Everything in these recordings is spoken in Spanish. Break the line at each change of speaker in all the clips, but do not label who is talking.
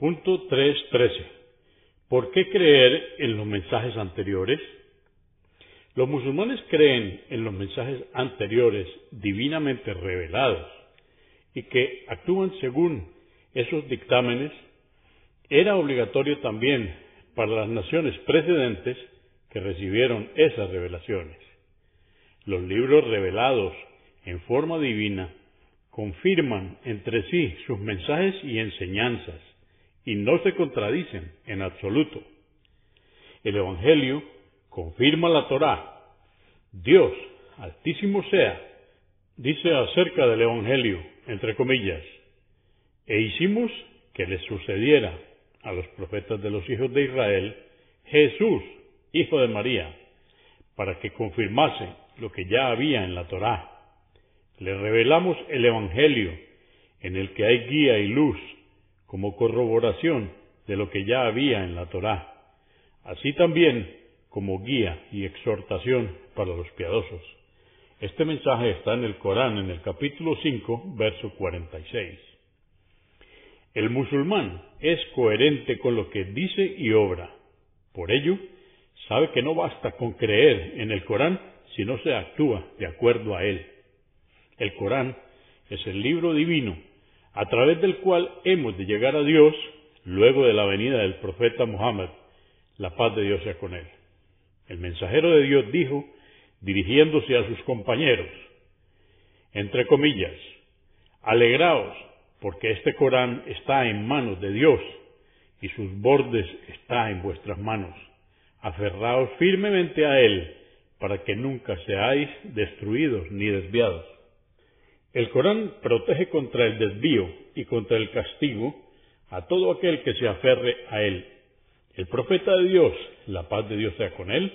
Punto 3.13. ¿Por qué creer en los mensajes anteriores? Los musulmanes creen en los mensajes anteriores divinamente revelados y que actúan según esos dictámenes. Era obligatorio también para las naciones precedentes que recibieron esas revelaciones. Los libros revelados en forma divina confirman entre sí sus mensajes y enseñanzas y no se contradicen en absoluto. El Evangelio confirma la Torá. Dios, altísimo sea, dice acerca del Evangelio, entre comillas, e hicimos que les sucediera a los profetas de los hijos de Israel Jesús, hijo de María, para que confirmase lo que ya había en la Torá. Le revelamos el Evangelio, en el que hay guía y luz, como corroboración de lo que ya había en la Torá, así también como guía y exhortación para los piadosos. Este mensaje está en el Corán, en el capítulo 5, verso 46. El musulmán es coherente con lo que dice y obra. Por ello, sabe que no basta con creer en el Corán si no se actúa de acuerdo a él. El Corán es el libro divino a través del cual hemos de llegar a Dios luego de la venida del profeta Muhammad, la paz de Dios sea con él. El mensajero de Dios dijo, dirigiéndose a sus compañeros, entre comillas, alegraos, porque este Corán está en manos de Dios y sus bordes está en vuestras manos. Aferraos firmemente a él, para que nunca seáis destruidos ni desviados. El Corán protege contra el desvío y contra el castigo a todo aquel que se aferre a él. El profeta de Dios, la paz de Dios sea con él,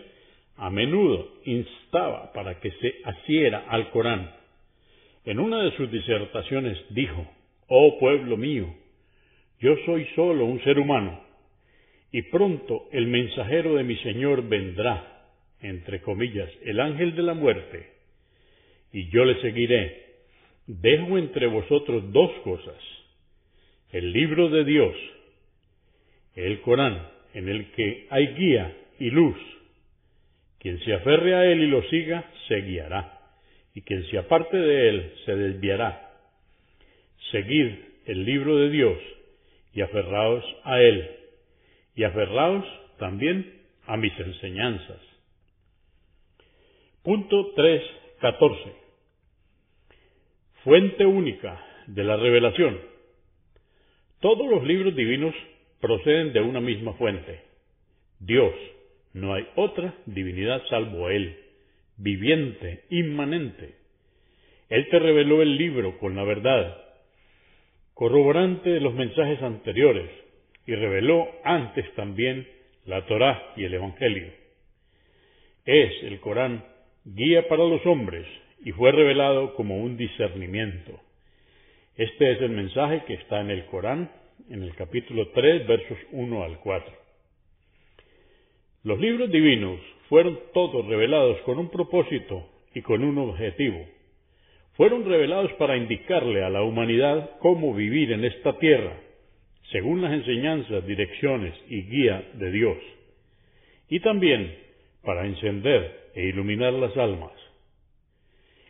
a menudo instaba para que se asiera al Corán. En una de sus disertaciones dijo, Oh pueblo mío, yo soy solo un ser humano, y pronto el mensajero de mi Señor vendrá, entre comillas, el ángel de la muerte, y yo le seguiré. Dejo entre vosotros dos cosas, el libro de Dios, el Corán, en el que hay guía y luz. Quien se aferre a él y lo siga, se guiará, y quien se aparte de él, se desviará. Seguid el libro de Dios y aferraos a él, y aferraos también a mis enseñanzas. Punto 3.14. Fuente única de la revelación. Todos los libros divinos proceden de una misma fuente, Dios. No hay otra divinidad salvo Él, viviente, inmanente. Él te reveló el libro con la verdad, corroborante de los mensajes anteriores, y reveló antes también la Torá y el Evangelio. Es el Corán guía para los hombres y fue revelado como un discernimiento. Este es el mensaje que está en el Corán, en el capítulo 3, versos 1 al 4. Los libros divinos fueron todos revelados con un propósito y con un objetivo. Fueron revelados para indicarle a la humanidad cómo vivir en esta tierra, según las enseñanzas, direcciones y guía de Dios, y también para encender e iluminar las almas.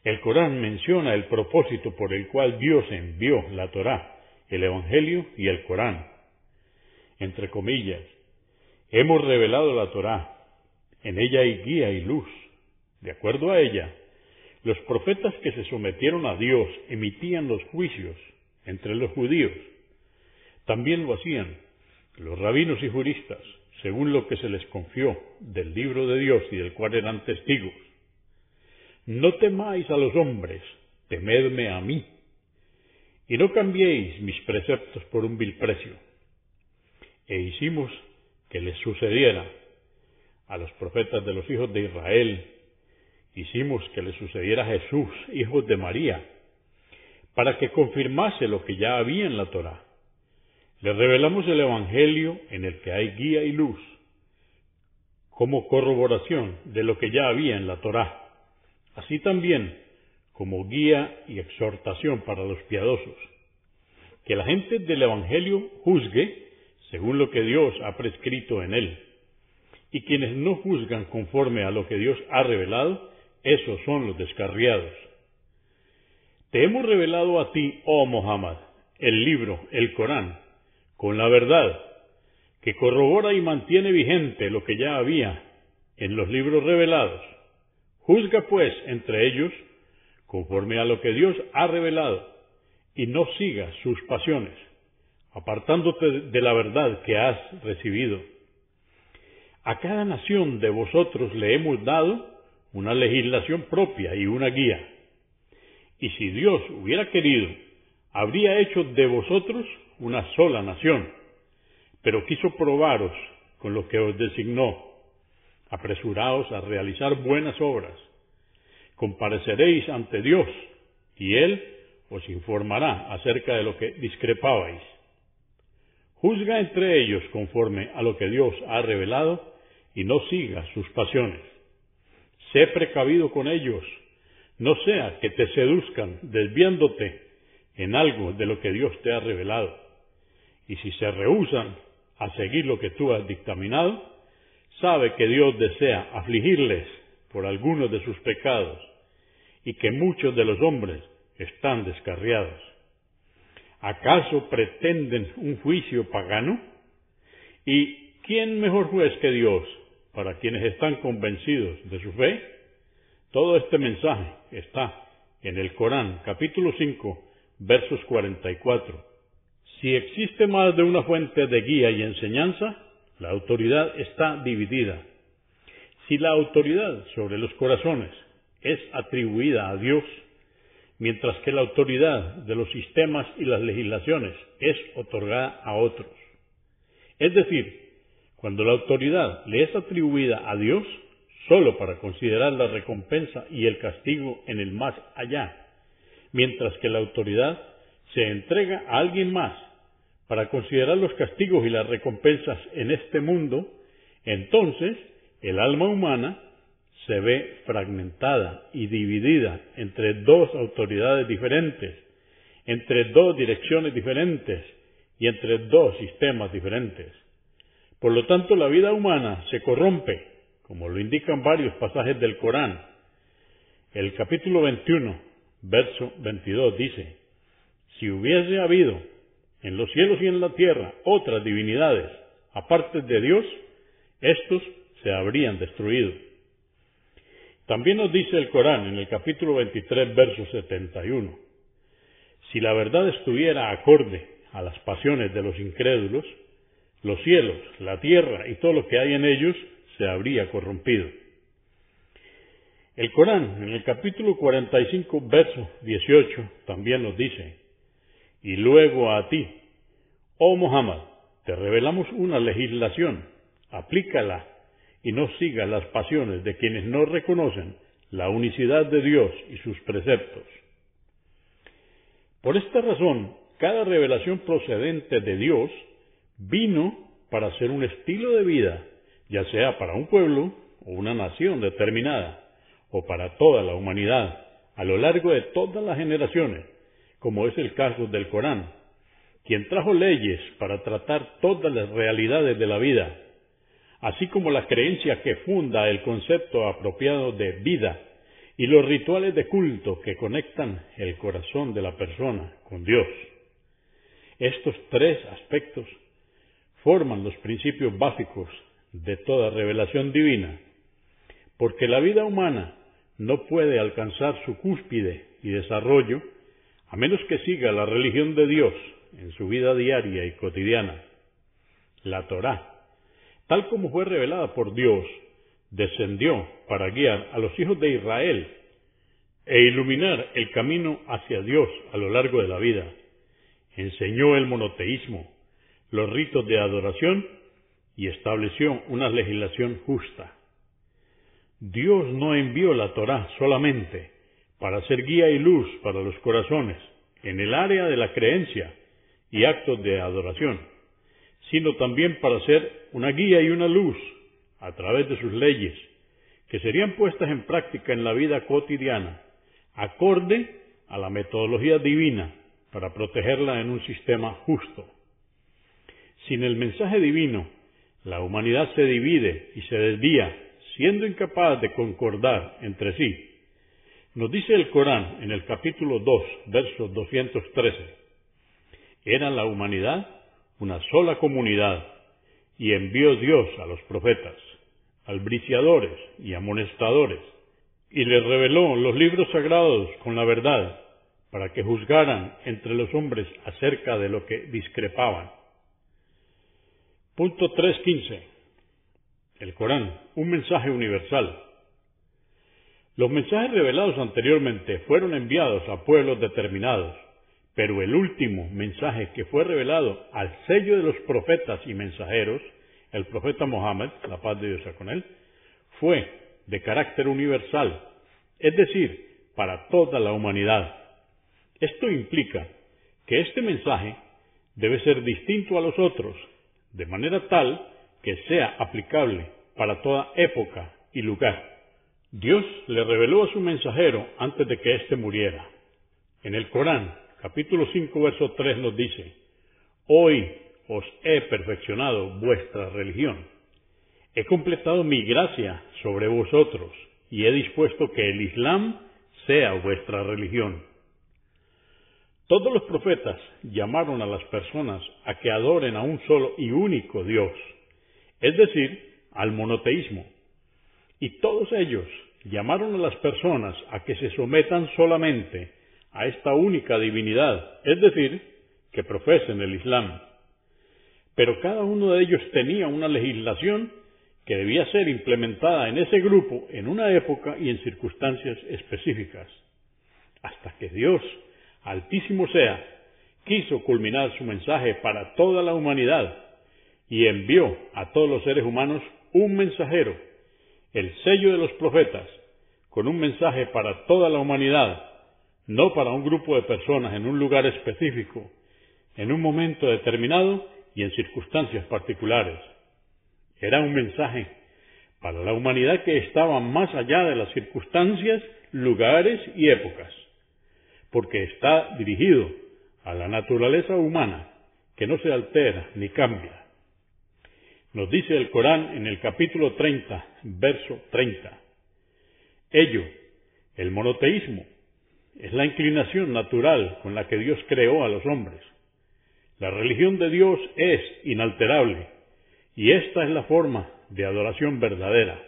El Corán menciona el propósito por el cual Dios envió la Torá, el Evangelio y el Corán. Entre comillas, hemos revelado la Torá. En ella hay guía y luz. De acuerdo a ella, los profetas que se sometieron a Dios emitían los juicios entre los judíos. También lo hacían los rabinos y juristas, según lo que se les confió del libro de Dios y del cual eran testigos. No temáis a los hombres, temedme a mí, y no cambiéis mis preceptos por un vil precio. E hicimos que les sucediera a los profetas de los hijos de Israel, hicimos que les sucediera a Jesús, hijo de María, para que confirmase lo que ya había en la Torá. Le revelamos el Evangelio en el que hay guía y luz, como corroboración de lo que ya había en la Torá, así también como guía y exhortación para los piadosos. Que la gente del Evangelio juzgue según lo que Dios ha prescrito en él. Y quienes no juzgan conforme a lo que Dios ha revelado, esos son los descarriados. Te hemos revelado a ti, oh Muhammad, el libro, el Corán, con la verdad, que corrobora y mantiene vigente lo que ya había en los libros revelados. Juzga pues entre ellos conforme a lo que Dios ha revelado y no sigas sus pasiones, apartándote de la verdad que has recibido. A cada nación de vosotros le hemos dado una legislación propia y una guía. Y si Dios hubiera querido, habría hecho de vosotros una sola nación, pero quiso probaros con lo que os designó. Apresuraos a realizar buenas obras. Compareceréis ante Dios, y Él os informará acerca de lo que discrepabais. Juzga entre ellos conforme a lo que Dios ha revelado y no siga sus pasiones. Sé precavido con ellos, no sea que te seduzcan desviándote en algo de lo que Dios te ha revelado. Y si se rehusan a seguir lo que tú has dictaminado, sabe que Dios desea afligirles por algunos de sus pecados y que muchos de los hombres están descarriados. ¿Acaso pretenden un juicio pagano? ¿Y quién mejor juez que Dios para quienes están convencidos de su fe? Todo este mensaje está en el Corán, capítulo 5, versos 44. Si existe más de una fuente de guía y enseñanza, la autoridad está dividida. Si la autoridad sobre los corazones es atribuida a Dios, mientras que la autoridad de los sistemas y las legislaciones es otorgada a otros. Es decir, cuando la autoridad le es atribuida a Dios, sólo para considerar la recompensa y el castigo en el más allá, mientras que la autoridad se entrega a alguien más para considerar los castigos y las recompensas en este mundo, entonces el alma humana se ve fragmentada y dividida entre dos autoridades diferentes, entre dos direcciones diferentes y entre dos sistemas diferentes. Por lo tanto, la vida humana se corrompe, como lo indican varios pasajes del Corán. El capítulo 21, verso 22 dice, si hubiese habido en los cielos y en la tierra otras divinidades aparte de Dios, estos se habrían destruido. También nos dice el Corán en el capítulo 23, verso 71, si la verdad estuviera acorde a las pasiones de los incrédulos, los cielos, la tierra y todo lo que hay en ellos se habría corrompido. El Corán, en el capítulo 45, verso 18, también nos dice, y luego a ti, oh Muhammad, te revelamos una legislación, aplícala y no sigas las pasiones de quienes no reconocen la unicidad de Dios y sus preceptos. Por esta razón, cada revelación procedente de Dios vino para ser un estilo de vida, ya sea para un pueblo o una nación determinada, o para toda la humanidad, a lo largo de todas las generaciones, como es el caso del Corán, quien trajo leyes para tratar todas las realidades de la vida, así como la creencia que funda el concepto apropiado de vida y los rituales de culto que conectan el corazón de la persona con Dios. Estos tres aspectos forman los principios básicos de toda revelación divina, porque la vida humana no puede alcanzar su cúspide y desarrollo a menos que siga la religión de Dios en su vida diaria y cotidiana. La Torá, tal como fue revelada por Dios, descendió para guiar a los hijos de Israel e iluminar el camino hacia Dios a lo largo de la vida. Enseñó el monoteísmo, los ritos de adoración y estableció una legislación justa. Dios no envió la Torá solamente para ser guía y luz para los corazones en el área de la creencia y actos de adoración, sino también para ser una guía y una luz a través de sus leyes, que serían puestas en práctica en la vida cotidiana, acorde a la metodología divina para protegerla en un sistema justo. Sin el mensaje divino, la humanidad se divide y se desvía, siendo incapaz de concordar entre sí. Nos dice el Corán en el capítulo 2, verso 213. Era la humanidad una sola comunidad, y envió Dios a los profetas, albriciadores y amonestadores, y les reveló los libros sagrados con la verdad, para que juzgaran entre los hombres acerca de lo que discrepaban. Punto 3.15. El Corán, un mensaje universal. Los mensajes revelados anteriormente fueron enviados a pueblos determinados, pero el último mensaje que fue revelado al sello de los profetas y mensajeros, el profeta Mohammed, la paz de Dios sea con él, fue de carácter universal, es decir, para toda la humanidad. Esto implica que este mensaje debe ser distinto a los otros, de manera tal que sea aplicable para toda época y lugar. Dios le reveló a su mensajero antes de que éste muriera. En el Corán, capítulo 5, verso 3 nos dice, Hoy os he perfeccionado vuestra religión. He completado mi gracia sobre vosotros y he dispuesto que el Islam sea vuestra religión. Todos los profetas llamaron a las personas a que adoren a un solo y único Dios, es decir, al monoteísmo. Y todos ellos llamaron a las personas a que se sometan solamente a esta única divinidad, es decir, que profesen el Islam. Pero cada uno de ellos tenía una legislación que debía ser implementada en ese grupo en una época y en circunstancias específicas, hasta que Dios, altísimo sea, quiso culminar su mensaje para toda la humanidad y envió a todos los seres humanos un mensajero, el sello de los profetas, con un mensaje para toda la humanidad no para un grupo de personas en un lugar específico, en un momento determinado y en circunstancias particulares. Era un mensaje para la humanidad que estaba más allá de las circunstancias, lugares y épocas, porque está dirigido a la naturaleza humana que no se altera ni cambia. Nos dice el Corán en el capítulo 30, verso 30. Ello, el monoteísmo, es la inclinación natural con la que Dios creó a los hombres. La religión de Dios es inalterable y esta es la forma de adoración verdadera.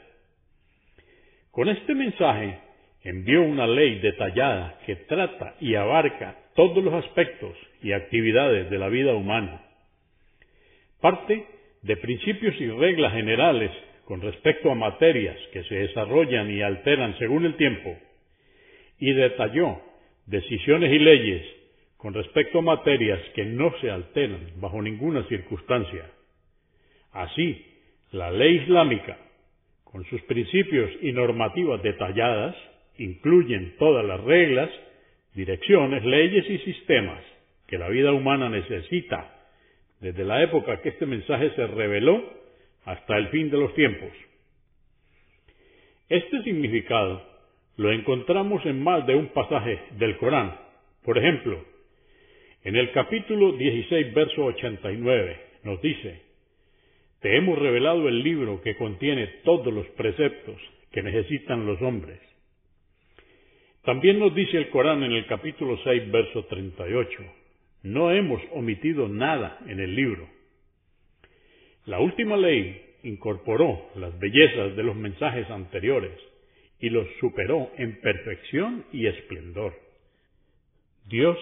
Con este mensaje envió una ley detallada que trata y abarca todos los aspectos y actividades de la vida humana. Parte de principios y reglas generales con respecto a materias que se desarrollan y alteran según el tiempo y detalló decisiones y leyes con respecto a materias que no se alteran bajo ninguna circunstancia. Así, la ley islámica, con sus principios y normativas detalladas, incluyen todas las reglas, direcciones, leyes y sistemas que la vida humana necesita desde la época que este mensaje se reveló hasta el fin de los tiempos. Este significado lo encontramos en más de un pasaje del Corán. Por ejemplo, en el capítulo 16, verso 89, nos dice, Te hemos revelado el libro que contiene todos los preceptos que necesitan los hombres. También nos dice el Corán en el capítulo 6, verso 38, No hemos omitido nada en el libro. La última ley incorporó las bellezas de los mensajes anteriores y los superó en perfección y esplendor. Dios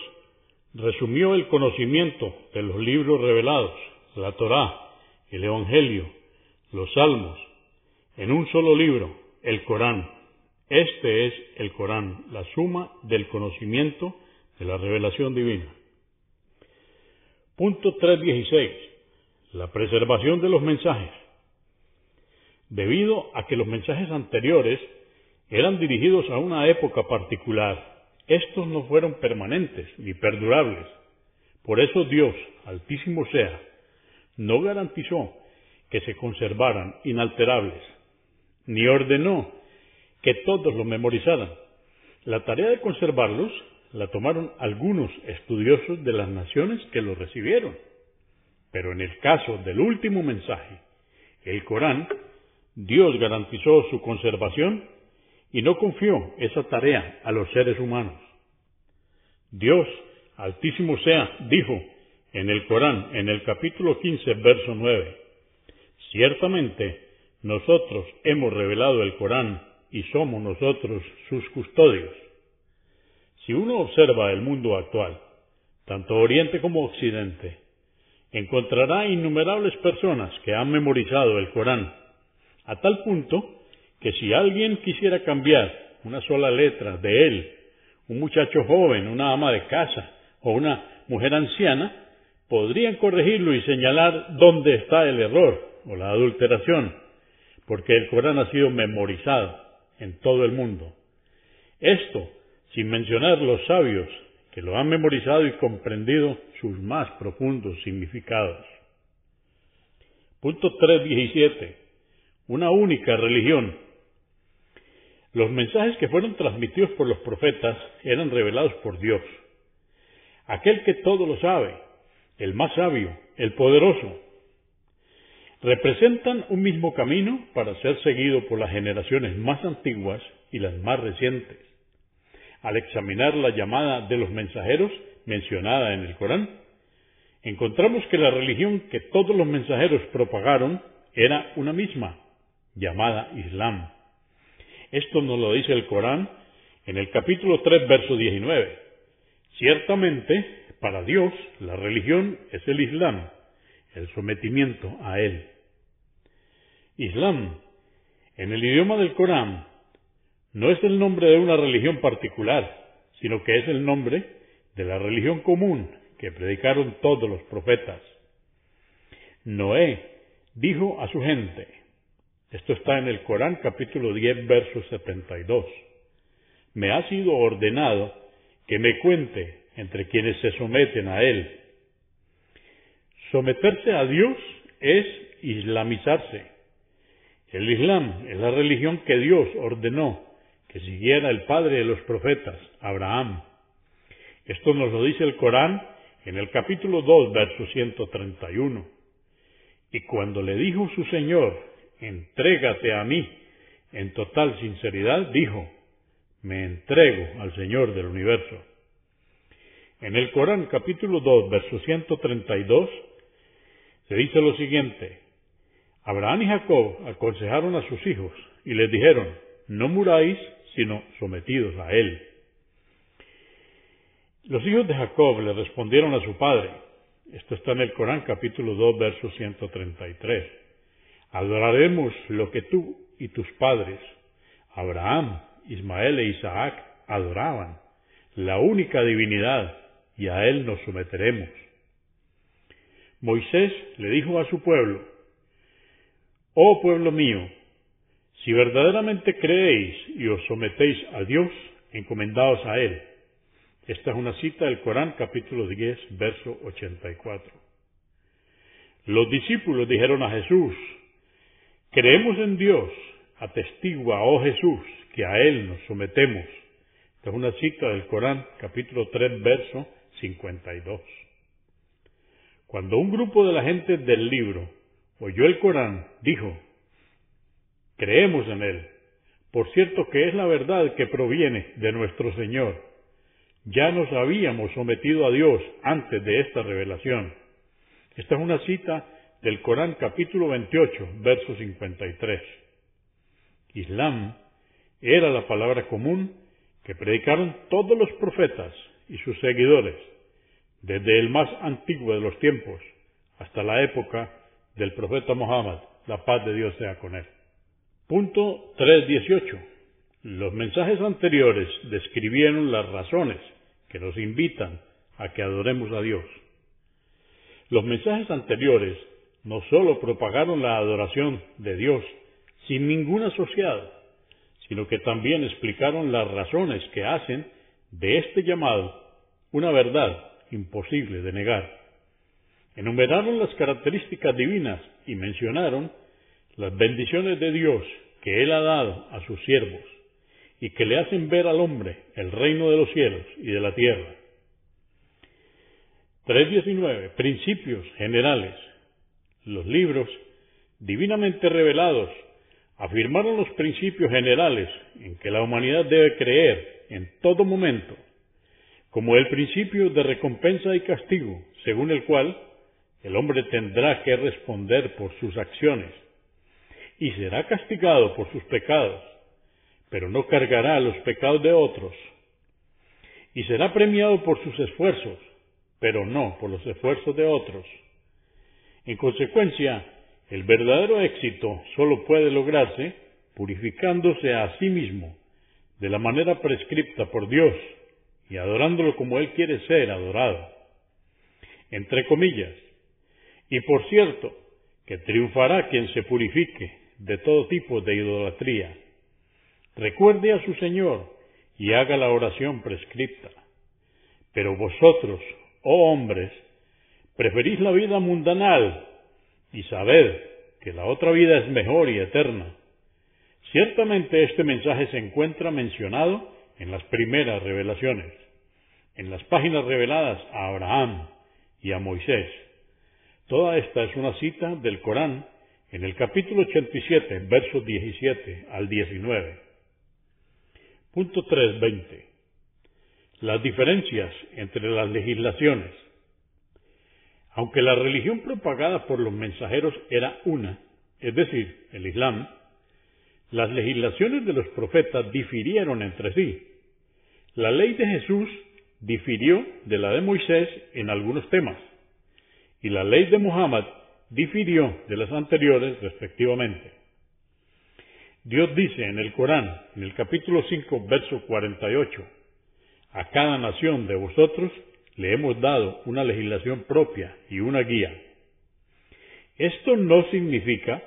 resumió el conocimiento de los libros revelados, la Torá, el Evangelio, los Salmos, en un solo libro, el Corán. Este es el Corán, la suma del conocimiento de la revelación divina. Punto 3.16. La preservación de los mensajes. Debido a que los mensajes anteriores eran dirigidos a una época particular. Estos no fueron permanentes ni perdurables. Por eso Dios, altísimo sea, no garantizó que se conservaran inalterables, ni ordenó que todos los memorizaran. La tarea de conservarlos la tomaron algunos estudiosos de las naciones que los recibieron. Pero en el caso del último mensaje, el Corán, Dios garantizó su conservación y no confió esa tarea a los seres humanos. Dios, altísimo sea, dijo en el Corán, en el capítulo 15, verso 9, Ciertamente nosotros hemos revelado el Corán y somos nosotros sus custodios. Si uno observa el mundo actual, tanto Oriente como Occidente, encontrará innumerables personas que han memorizado el Corán, a tal punto que si alguien quisiera cambiar una sola letra de él, un muchacho joven, una ama de casa o una mujer anciana, podrían corregirlo y señalar dónde está el error o la adulteración, porque el Corán ha sido memorizado en todo el mundo. Esto sin mencionar los sabios que lo han memorizado y comprendido sus más profundos significados. Punto 3.17. Una única religión. Los mensajes que fueron transmitidos por los profetas eran revelados por Dios. Aquel que todo lo sabe, el más sabio, el poderoso. Representan un mismo camino para ser seguido por las generaciones más antiguas y las más recientes al examinar la llamada de los mensajeros mencionada en el Corán, encontramos que la religión que todos los mensajeros propagaron era una misma, llamada Islam. Esto nos lo dice el Corán en el capítulo 3, verso 19. Ciertamente, para Dios, la religión es el Islam, el sometimiento a Él. Islam, en el idioma del Corán, no es el nombre de una religión particular, sino que es el nombre de la religión común que predicaron todos los profetas. Noé dijo a su gente, esto está en el Corán capítulo 10, verso 72, me ha sido ordenado que me cuente entre quienes se someten a él. Someterse a Dios es islamizarse. El Islam es la religión que Dios ordenó que siguiera el padre de los profetas, Abraham. Esto nos lo dice el Corán en el capítulo 2, verso 131. Y cuando le dijo su Señor, entrégate a mí, en total sinceridad, dijo, me entrego al Señor del universo. En el Corán capítulo 2, verso 132, se dice lo siguiente, Abraham y Jacob aconsejaron a sus hijos y les dijeron, no muráis sino sometidos a él. Los hijos de Jacob le respondieron a su padre, esto está en el Corán capítulo 2, verso 133, adoraremos lo que tú y tus padres, Abraham, Ismael e Isaac, adoraban, la única divinidad, y a él nos someteremos. Moisés le dijo a su pueblo, Oh pueblo mío, si verdaderamente creéis y os sometéis a Dios, encomendaos a Él. Esta es una cita del Corán capítulo 10, verso 84. Los discípulos dijeron a Jesús, creemos en Dios, atestigua, oh Jesús, que a Él nos sometemos. Esta es una cita del Corán capítulo 3, verso 52. Cuando un grupo de la gente del libro oyó el Corán, dijo, Creemos en Él. Por cierto que es la verdad que proviene de nuestro Señor. Ya nos habíamos sometido a Dios antes de esta revelación. Esta es una cita del Corán capítulo 28, verso 53. Islam era la palabra común que predicaron todos los profetas y sus seguidores, desde el más antiguo de los tiempos hasta la época del profeta Muhammad, la paz de Dios sea con él. Punto 3.18. Los mensajes anteriores describieron las razones que nos invitan a que adoremos a Dios. Los mensajes anteriores no sólo propagaron la adoración de Dios sin ningún asociado, sino que también explicaron las razones que hacen de este llamado una verdad imposible de negar. Enumeraron las características divinas y mencionaron las bendiciones de Dios que Él ha dado a sus siervos y que le hacen ver al hombre el reino de los cielos y de la tierra. 3.19. Principios generales. Los libros divinamente revelados afirmaron los principios generales en que la humanidad debe creer en todo momento, como el principio de recompensa y castigo, según el cual el hombre tendrá que responder por sus acciones y será castigado por sus pecados, pero no cargará los pecados de otros, y será premiado por sus esfuerzos, pero no por los esfuerzos de otros. En consecuencia, el verdadero éxito solo puede lograrse purificándose a sí mismo de la manera prescripta por Dios y adorándolo como Él quiere ser adorado. Entre comillas, y por cierto, que triunfará quien se purifique de todo tipo de idolatría. Recuerde a su Señor y haga la oración prescripta. Pero vosotros, oh hombres, preferís la vida mundanal y sabed que la otra vida es mejor y eterna. Ciertamente este mensaje se encuentra mencionado en las primeras revelaciones, en las páginas reveladas a Abraham y a Moisés. Toda esta es una cita del Corán en el capítulo 87, versos 17 al 19. Punto 3.20. Las diferencias entre las legislaciones. Aunque la religión propagada por los mensajeros era una, es decir, el Islam, las legislaciones de los profetas difirieron entre sí. La ley de Jesús difirió de la de Moisés en algunos temas, y la ley de Muhammad difirió de las anteriores respectivamente. Dios dice en el Corán, en el capítulo 5, verso 48, a cada nación de vosotros le hemos dado una legislación propia y una guía. Esto no significa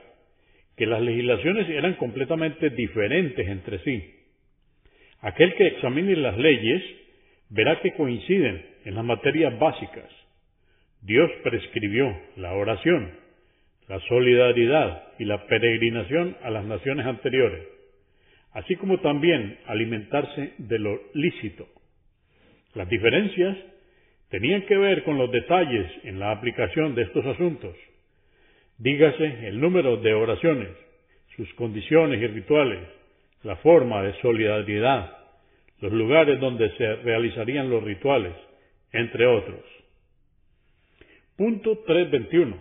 que las legislaciones eran completamente diferentes entre sí. Aquel que examine las leyes verá que coinciden en las materias básicas. Dios prescribió la oración, la solidaridad y la peregrinación a las naciones anteriores, así como también alimentarse de lo lícito. Las diferencias tenían que ver con los detalles en la aplicación de estos asuntos. Dígase el número de oraciones, sus condiciones y rituales, la forma de solidaridad, los lugares donde se realizarían los rituales, entre otros. Punto 321.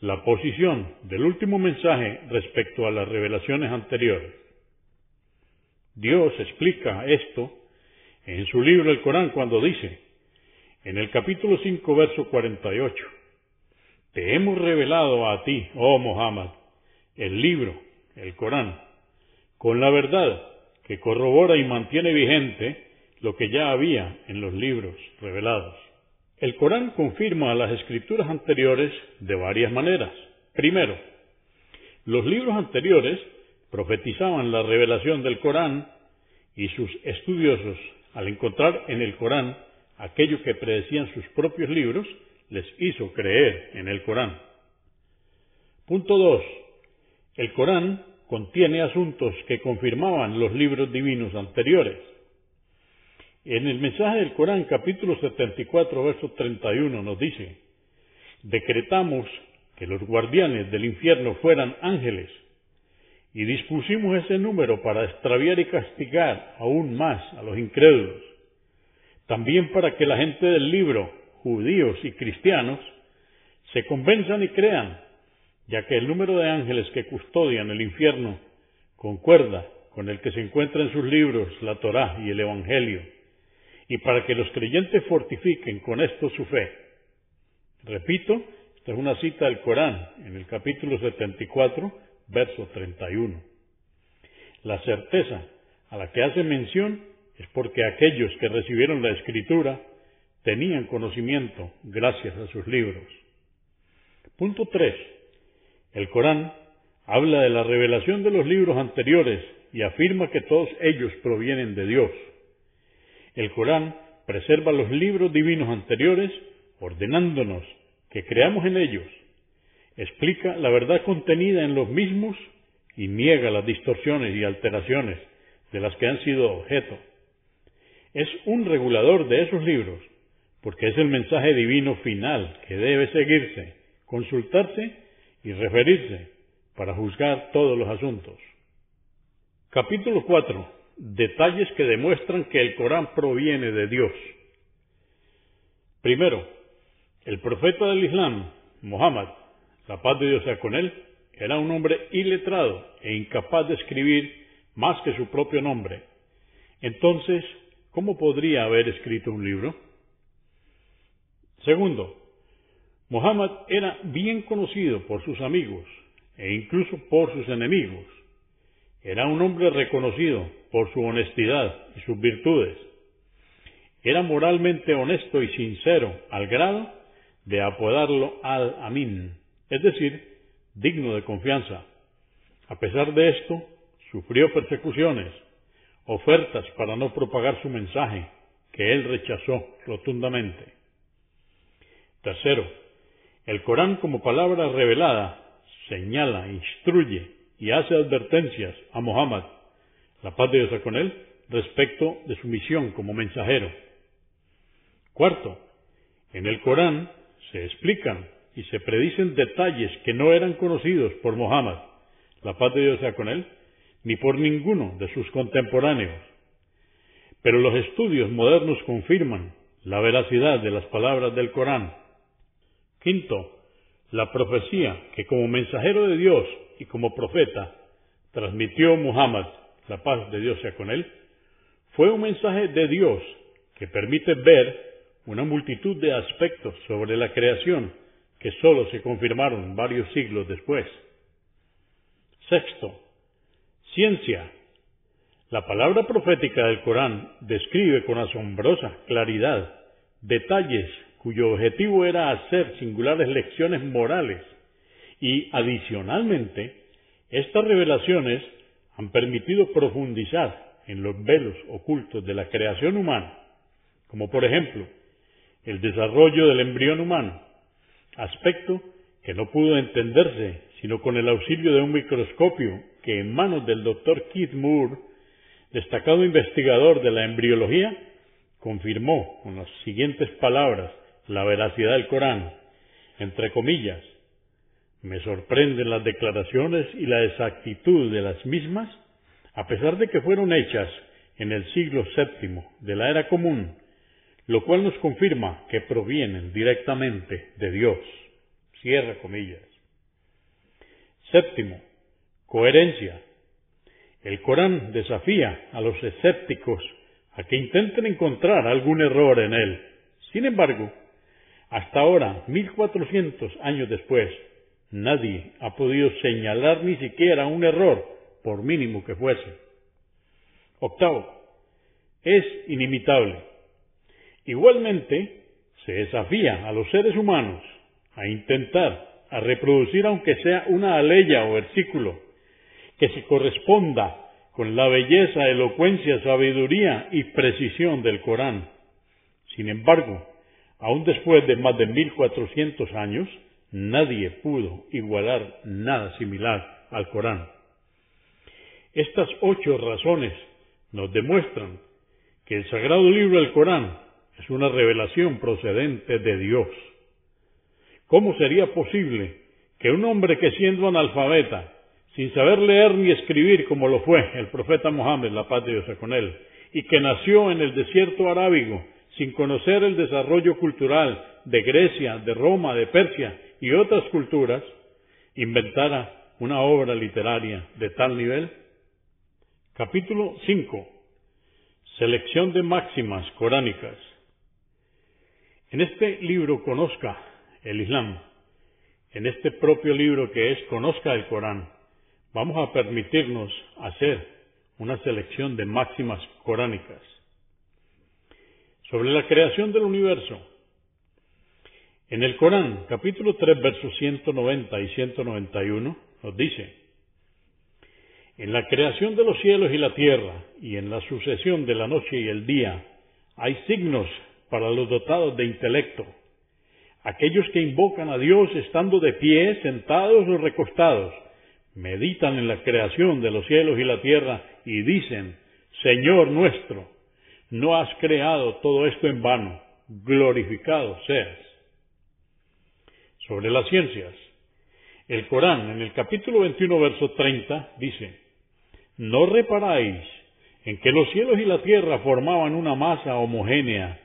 La posición del último mensaje respecto a las revelaciones anteriores. Dios explica esto en su libro el Corán cuando dice, en el capítulo 5, verso 48, Te hemos revelado a ti, oh Muhammad, el libro, el Corán, con la verdad que corrobora y mantiene vigente lo que ya había en los libros revelados. El Corán confirma las escrituras anteriores de varias maneras. Primero, los libros anteriores profetizaban la revelación del Corán y sus estudiosos, al encontrar en el Corán aquello que predecían sus propios libros, les hizo creer en el Corán. Punto 2. El Corán contiene asuntos que confirmaban los libros divinos anteriores. En el mensaje del Corán, capítulo 74, verso 31, nos dice, decretamos que los guardianes del infierno fueran ángeles, y dispusimos ese número para extraviar y castigar aún más a los incrédulos también para que la gente del libro, judíos y cristianos, se convenzan y crean, ya que el número de ángeles que custodian el infierno concuerda con el que se encuentra en sus libros la Torá y el Evangelio, y para que los creyentes fortifiquen con esto su fe. Repito, esta es una cita del Corán en el capítulo 74, verso 31. La certeza a la que hace mención es porque aquellos que recibieron la escritura tenían conocimiento gracias a sus libros. Punto 3. El Corán habla de la revelación de los libros anteriores y afirma que todos ellos provienen de Dios. El Corán preserva los libros divinos anteriores ordenándonos que creamos en ellos. Explica la verdad contenida en los mismos y niega las distorsiones y alteraciones de las que han sido objeto es un regulador de esos libros, porque es el mensaje divino final que debe seguirse, consultarse y referirse para juzgar todos los asuntos. Capítulo 4. Detalles que demuestran que el Corán proviene de Dios. Primero, el profeta del Islam, Muhammad, la paz de Dios sea con él, era un hombre iletrado e incapaz de escribir más que su propio nombre. Entonces, ¿cómo podría haber escrito un libro? Segundo, Muhammad era bien conocido por sus amigos e incluso por sus enemigos. Era un hombre reconocido por su honestidad y sus virtudes. Era moralmente honesto y sincero al grado de apodarlo al-Amin, es decir, digno de confianza. A pesar de esto, sufrió persecuciones, ofertas para no propagar su mensaje, que él rechazó rotundamente. Tercero, el Corán como palabra revelada señala, instruye y hace advertencias a Muhammad, la paz de Dios con él, respecto de su misión como mensajero. Cuarto, en el Corán se explican y se predicen detalles que no eran conocidos por Muhammad, la paz de Dios sea con él, ni por ninguno de sus contemporáneos. Pero los estudios modernos confirman la veracidad de las palabras del Corán. Quinto, la profecía que como mensajero de Dios y como profeta transmitió Muhammad, la paz de Dios sea con él, fue un mensaje de Dios que permite ver una multitud de aspectos sobre la creación que sólo se confirmaron varios siglos después. Sexto, ciencia. La palabra profética del Corán describe con asombrosa claridad detalles cuyo objetivo era hacer singulares lecciones morales y, adicionalmente, estas revelaciones han permitido profundizar en los velos ocultos de la creación humana, como por ejemplo el desarrollo del embrión humano, aspecto que no pudo entenderse sino con el auxilio de un microscopio que en manos del doctor Keith Moore, destacado investigador de la embriología, confirmó con las siguientes palabras la veracidad del Corán, entre comillas, me sorprenden las declaraciones y la exactitud de las mismas, a pesar de que fueron hechas en el siglo VII de la era común, lo cual nos confirma que provienen directamente de Dios. Cierra comillas. Séptimo, coherencia. El Corán desafía a los escépticos a que intenten encontrar algún error en él. Sin embargo, hasta ahora, 1400 años después, nadie ha podido señalar ni siquiera un error, por mínimo que fuese. Octavo, es inimitable. Igualmente, se desafía a los seres humanos a intentar, a reproducir aunque sea una aleya o versículo, que se corresponda con la belleza, elocuencia, sabiduría y precisión del Corán. Sin embargo, Aún después de más de 1400 años, nadie pudo igualar nada similar al Corán. Estas ocho razones nos demuestran que el sagrado libro del Corán es una revelación procedente de Dios. ¿Cómo sería posible que un hombre que siendo analfabeta, sin saber leer ni escribir como lo fue el profeta Mohammed, la paz de Dios con él, y que nació en el desierto arábigo, sin conocer el desarrollo cultural de Grecia, de Roma, de Persia y otras culturas, inventara una obra literaria de tal nivel? Capítulo 5. Selección de máximas coránicas. En este libro Conozca el Islam, en este propio libro que es Conozca el Corán, vamos a permitirnos hacer una selección de máximas coránicas sobre la creación del universo. En el Corán, capítulo 3, versos 190 y 191, nos dice, En la creación de los cielos y la tierra, y en la sucesión de la noche y el día, hay signos para los dotados de intelecto, aquellos que invocan a Dios estando de pie, sentados o recostados, meditan en la creación de los cielos y la tierra y dicen, Señor nuestro, no has creado todo esto en vano. glorificado seas. Sobre las ciencias, el Corán en el capítulo 21, verso 30 dice, ¿no reparáis en que los cielos y la tierra formaban una masa homogénea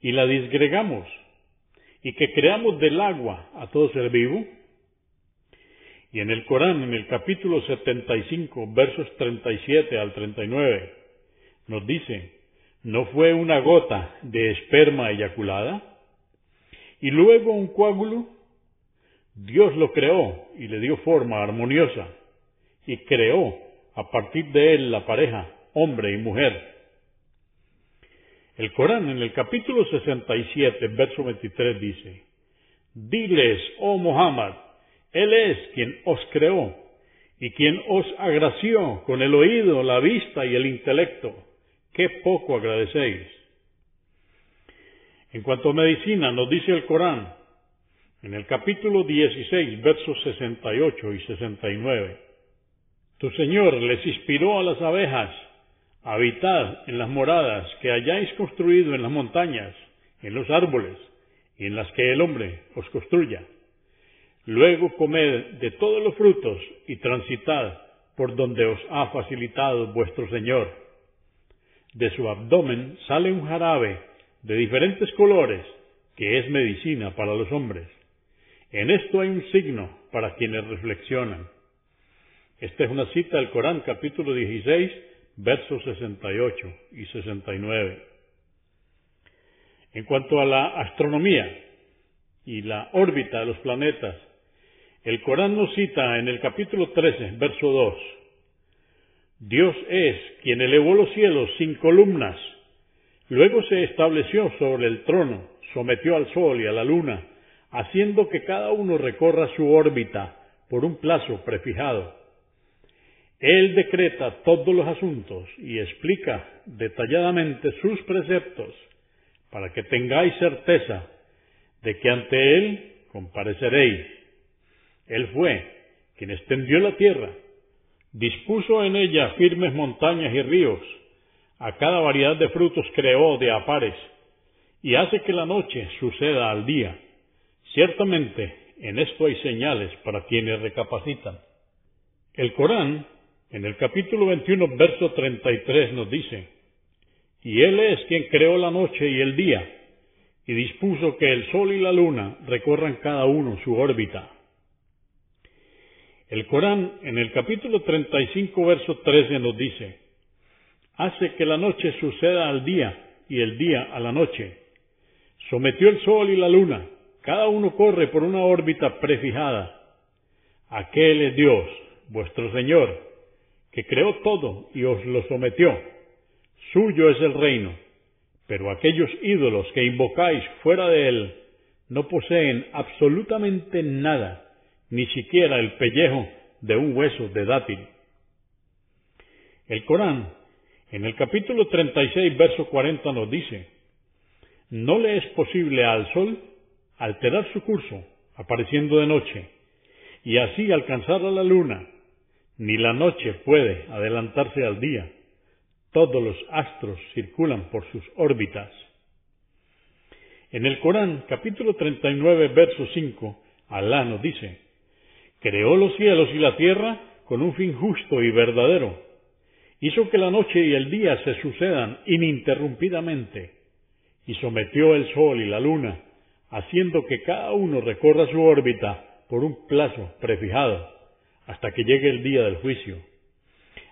y la disgregamos y que creamos del agua a todo ser vivo? Y en el Corán, en el capítulo 75, versos 37 al 39, nos dice, ¿no fue una gota de esperma eyaculada? Y luego un coágulo. Dios lo creó y le dio forma armoniosa y creó a partir de él la pareja, hombre y mujer. El Corán en el capítulo 67, verso 23 dice, Diles, oh Muhammad, Él es quien os creó y quien os agració con el oído, la vista y el intelecto. Qué poco agradecéis. En cuanto a medicina, nos dice el Corán, en el capítulo 16, versos 68 y 69, Tu Señor les inspiró a las abejas Habitad en las moradas que hayáis construido en las montañas, en los árboles, y en las que el hombre os construya. Luego comed de todos los frutos y transitad por donde os ha facilitado vuestro Señor. De su abdomen sale un jarabe de diferentes colores que es medicina para los hombres. En esto hay un signo para quienes reflexionan. Esta es una cita del Corán capítulo 16 versos 68 y 69. En cuanto a la astronomía y la órbita de los planetas, el Corán nos cita en el capítulo 13, verso 2, Dios es quien elevó los cielos sin columnas, luego se estableció sobre el trono, sometió al sol y a la luna, haciendo que cada uno recorra su órbita por un plazo prefijado él decreta todos los asuntos y explica detalladamente sus preceptos para que tengáis certeza de que ante Él compareceréis. Él fue quien extendió la tierra, dispuso en ella firmes montañas y ríos, a cada variedad de frutos creó de apares, y hace que la noche suceda al día. Ciertamente en esto hay señales para quienes recapacitan. El Corán en el capítulo 21, verso 33 nos dice, Y Él es quien creó la noche y el día, y dispuso que el sol y la luna recorran cada uno su órbita. El Corán, en el capítulo 35, verso 13 nos dice, Hace que la noche suceda al día y el día a la noche. Sometió el sol y la luna, cada uno corre por una órbita prefijada. Aquel es Dios, vuestro Señor, que creó todo y os lo sometió. Suyo es el reino, pero aquellos ídolos que invocáis fuera de él no poseen absolutamente nada, ni siquiera el pellejo de un hueso de dátil. El Corán, en el capítulo 36, verso 40 nos dice, no le es posible al sol alterar su curso, apareciendo de noche, y así alcanzar a la luna, ni la noche puede adelantarse al día. Todos los astros circulan por sus órbitas. En el Corán, capítulo 39, verso 5, Alá nos dice, Creó los cielos y la tierra con un fin justo y verdadero. Hizo que la noche y el día se sucedan ininterrumpidamente. Y sometió el sol y la luna, haciendo que cada uno recorra su órbita por un plazo prefijado hasta que llegue el día del juicio.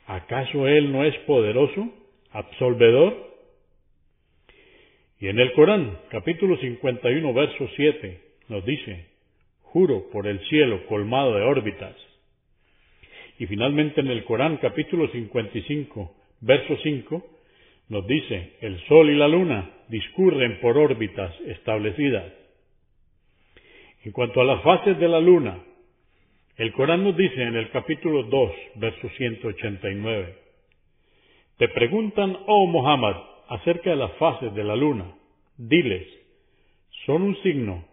¿Acaso Él no es poderoso, absolvedor? Y en el Corán, capítulo 51, verso 7, nos dice, juro por el cielo colmado de órbitas. Y finalmente en el Corán, capítulo 55, verso 5, nos dice, el sol y la luna discurren por órbitas establecidas. En cuanto a las fases de la luna, el Corán nos dice en el capítulo 2, verso 189, Te preguntan, oh Muhammad, acerca de las fases de la luna. Diles, son un signo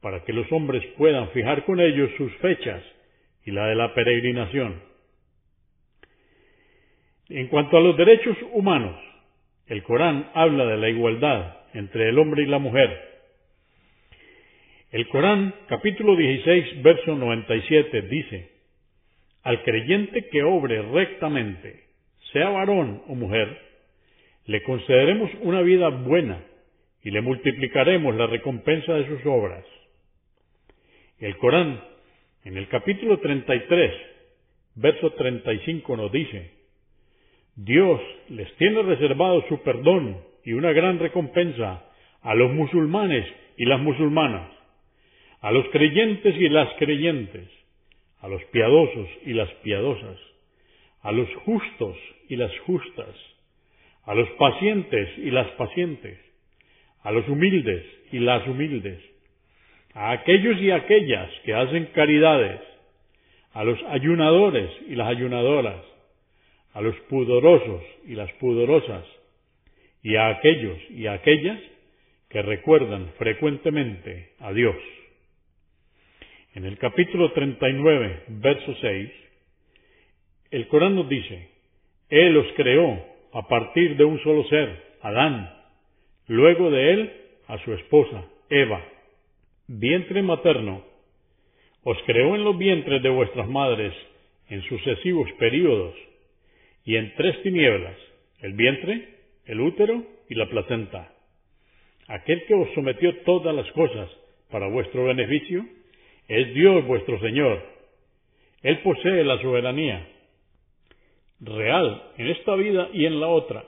para que los hombres puedan fijar con ellos sus fechas y la de la peregrinación. En cuanto a los derechos humanos, el Corán habla de la igualdad entre el hombre y la mujer. El Corán, capítulo 16, verso 97, dice, Al creyente que obre rectamente, sea varón o mujer, le concederemos una vida buena y le multiplicaremos la recompensa de sus obras. El Corán, en el capítulo 33, verso 35 nos dice, Dios les tiene reservado su perdón y una gran recompensa a los musulmanes y las musulmanas, a los creyentes y las creyentes, a los piadosos y las piadosas, a los justos y las justas, a los pacientes y las pacientes, a los humildes y las humildes, a aquellos y aquellas que hacen caridades, a los ayunadores y las ayunadoras, a los pudorosos y las pudorosas, y a aquellos y aquellas que recuerdan frecuentemente a Dios. En el capítulo 39, verso 6, el Corán nos dice, Él los creó a partir de un solo ser, Adán, luego de él a su esposa, Eva. Vientre materno, os creó en los vientres de vuestras madres en sucesivos períodos y en tres tinieblas, el vientre, el útero y la placenta. Aquel que os sometió todas las cosas para vuestro beneficio es Dios vuestro Señor. Él posee la soberanía real en esta vida y en la otra.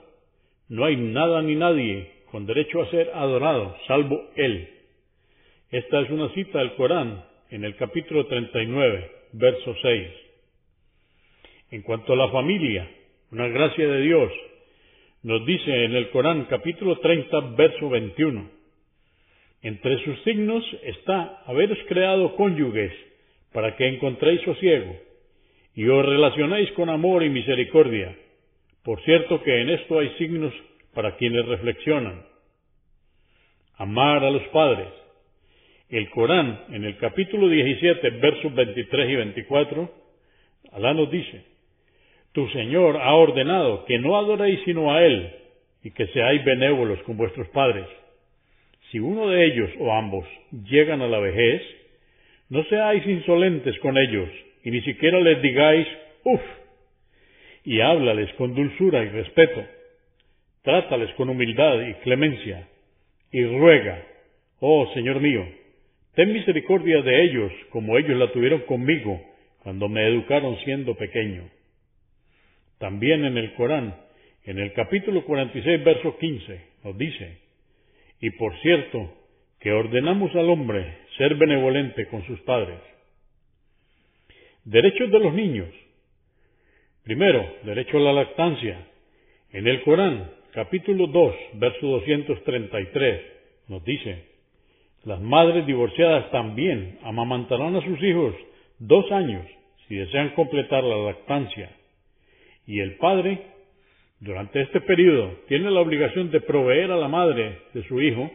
No hay nada ni nadie con derecho a ser adorado, salvo Él. Esta es una cita del Corán en el capítulo 39, verso 6. En cuanto a la familia, una gracia de Dios, nos dice en el Corán capítulo 30, verso 21. Entre sus signos está haberos creado cónyuges para que encontréis sosiego y os relacionéis con amor y misericordia. Por cierto que en esto hay signos para quienes reflexionan. Amar a los padres. El Corán, en el capítulo 17, versos 23 y 24, Alá nos dice, Tu Señor ha ordenado que no adoréis sino a Él y que seáis benévolos con vuestros padres. Si uno de ellos o ambos llegan a la vejez, no seáis insolentes con ellos y ni siquiera les digáis, uff, y háblales con dulzura y respeto. Trátales con humildad y clemencia, y ruega, oh Señor mío, ten misericordia de ellos como ellos la tuvieron conmigo cuando me educaron siendo pequeño. También en el Corán, en el capítulo 46, verso 15, nos dice, y por cierto, que ordenamos al hombre ser benevolente con sus padres. Derechos de los niños. Primero, derecho a la lactancia. En el Corán, capítulo 2, verso 233, nos dice, las madres divorciadas también amamantarán a sus hijos dos años si desean completar la lactancia. Y el padre, durante este periodo, tiene la obligación de proveer a la madre de su hijo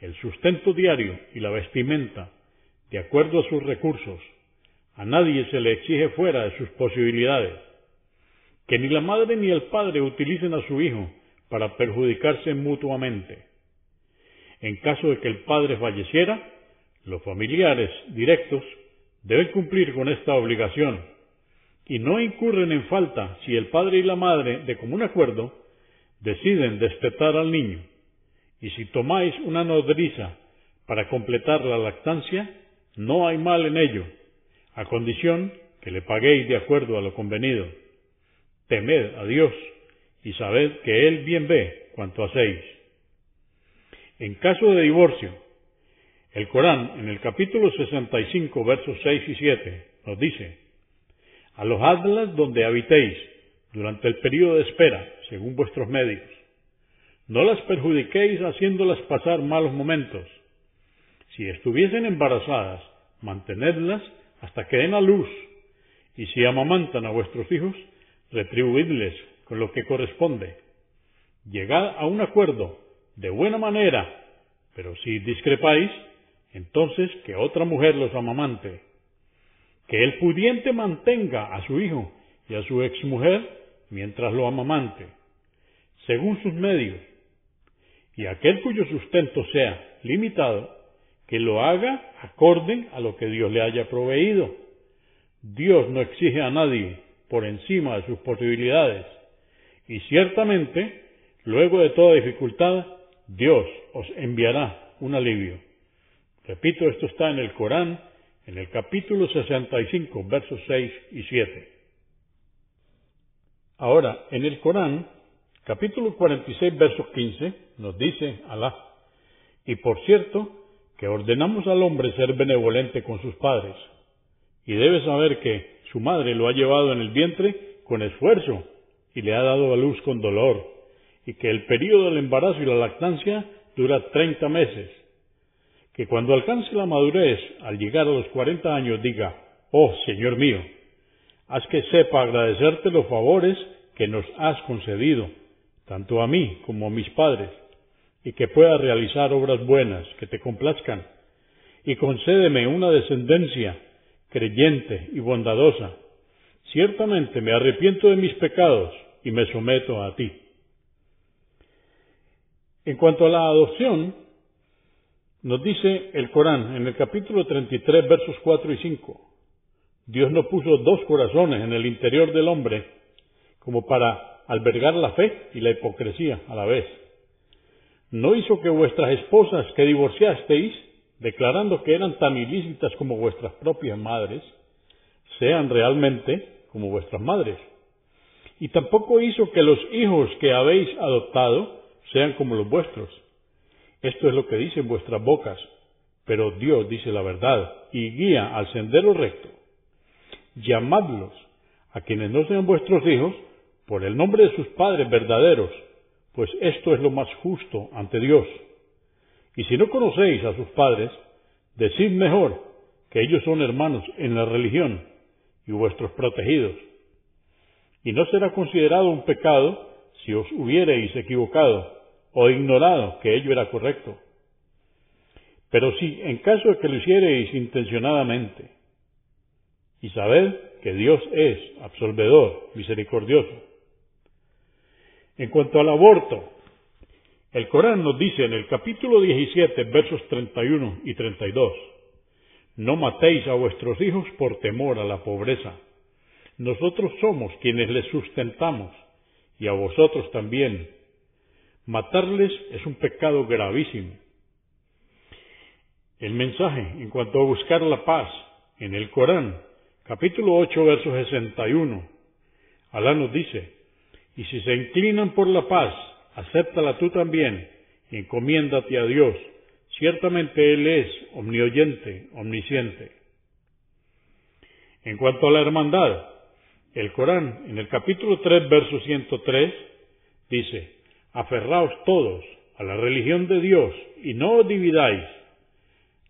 el sustento diario y la vestimenta, de acuerdo a sus recursos, a nadie se le exige fuera de sus posibilidades. Que ni la madre ni el padre utilicen a su hijo para perjudicarse mutuamente. En caso de que el padre falleciera, los familiares directos deben cumplir con esta obligación y no incurren en falta si el padre y la madre, de común acuerdo, deciden destetar al niño. Y si tomáis una nodriza para completar la lactancia, no hay mal en ello, a condición que le paguéis de acuerdo a lo convenido. Temed a Dios y sabed que Él bien ve cuanto hacéis. En caso de divorcio, el Corán, en el capítulo 65, versos 6 y 7, nos dice, Alojadlas donde habitéis durante el periodo de espera, según vuestros medios. No las perjudiquéis haciéndolas pasar malos momentos. Si estuviesen embarazadas, mantenedlas hasta que den a luz, y si amamantan a vuestros hijos, retribuidles con lo que corresponde. Llegad a un acuerdo de buena manera, pero si discrepáis, entonces que otra mujer los amamante. Que el pudiente mantenga a su hijo y a su exmujer mientras lo amamante, según sus medios. y aquel cuyo sustento sea limitado, que lo haga acorde a lo que Dios le haya proveído. Dios no exige a nadie por encima de sus posibilidades, y ciertamente, luego de toda dificultad, Dios os enviará un alivio. Repito, esto está en el Corán, en el capítulo 65, versos 6 y 7. Ahora, en el Corán, capítulo 46, versos 15, nos dice Alá, y por cierto, que ordenamos al hombre ser benevolente con sus padres, y debe saber que su madre lo ha llevado en el vientre con esfuerzo y le ha dado a luz con dolor, y que el período del embarazo y la lactancia dura treinta meses, que cuando alcance la madurez, al llegar a los cuarenta años, diga, oh Señor mío, haz que sepa agradecerte los favores que nos has concedido, tanto a mí como a mis padres, y que pueda realizar obras buenas que te complazcan, y concédeme una descendencia creyente y bondadosa. Ciertamente me arrepiento de mis pecados y me someto a ti. En cuanto a la adopción, nos dice el Corán en el capítulo 33, versos 4 y 5, Dios no puso dos corazones en el interior del hombre como para albergar la fe y la hipocresía a la vez. No hizo que vuestras esposas que divorciasteis, declarando que eran tan ilícitas como vuestras propias madres, sean realmente como vuestras madres. Y tampoco hizo que los hijos que habéis adoptado sean como los vuestros esto es lo que dicen vuestras bocas, pero Dios dice la verdad y guía al sendero recto. Llamadlos a quienes no sean vuestros hijos por el nombre de sus padres verdaderos, pues esto es lo más justo ante Dios. Y si no conocéis a sus padres, decid mejor que ellos son hermanos en la religión y vuestros protegidos. Y no será considerado un pecado si os hubiereis equivocado o ignorado que ello era correcto. Pero si en caso de que lo hiciereis intencionadamente, y sabed que Dios es absolvedor, misericordioso. En cuanto al aborto, el Corán nos dice en el capítulo 17, versos 31 y 32, No matéis a vuestros hijos por temor a la pobreza. Nosotros somos quienes les sustentamos, y a vosotros también, Matarles es un pecado gravísimo. El mensaje en cuanto a buscar la paz en el Corán, capítulo 8, verso 61, Alá nos dice, y si se inclinan por la paz, acéptala tú también y encomiéndate a Dios. Ciertamente Él es omnioyente, omnisciente. En cuanto a la hermandad, el Corán, en el capítulo 3, verso 103, dice, aferraos todos a la religión de Dios y no os dividáis.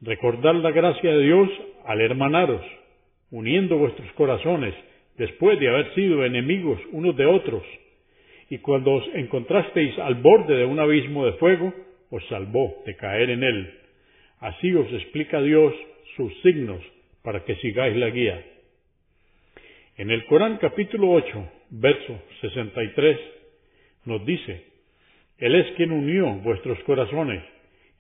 Recordad la gracia de Dios al hermanaros, uniendo vuestros corazones después de haber sido enemigos unos de otros. Y cuando os encontrasteis al borde de un abismo de fuego, os salvó de caer en él. Así os explica Dios sus signos para que sigáis la guía. En el Corán capítulo 8, verso 63, nos dice, él es quien unió vuestros corazones,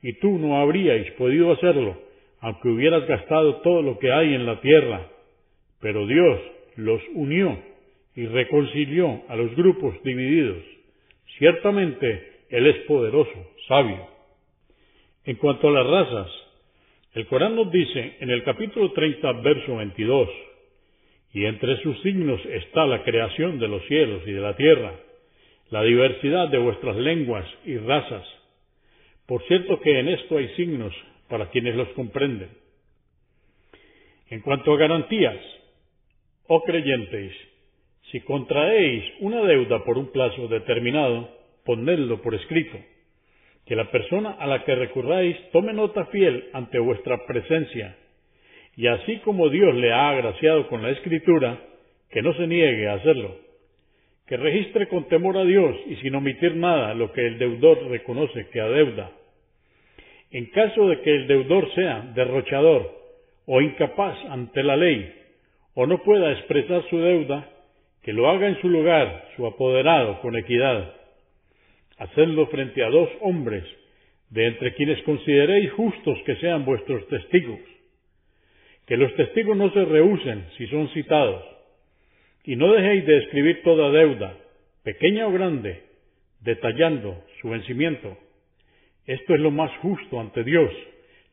y tú no habríais podido hacerlo, aunque hubieras gastado todo lo que hay en la tierra. Pero Dios los unió y reconcilió a los grupos divididos. Ciertamente Él es poderoso, sabio. En cuanto a las razas, el Corán nos dice en el capítulo 30, verso 22, y entre sus signos está la creación de los cielos y de la tierra, la diversidad de vuestras lenguas y razas. Por cierto que en esto hay signos para quienes los comprenden. En cuanto a garantías, oh creyentes, si contraéis una deuda por un plazo determinado, ponedlo por escrito, que la persona a la que recurráis tome nota fiel ante vuestra presencia, y así como Dios le ha agraciado con la escritura, que no se niegue a hacerlo que registre con temor a Dios y sin omitir nada lo que el deudor reconoce que adeuda. En caso de que el deudor sea derrochador o incapaz ante la ley o no pueda expresar su deuda, que lo haga en su lugar su apoderado con equidad. Hacedlo frente a dos hombres de entre quienes consideréis justos que sean vuestros testigos. Que los testigos no se rehúsen si son citados, y no dejéis de escribir toda deuda, pequeña o grande, detallando su vencimiento. Esto es lo más justo ante Dios,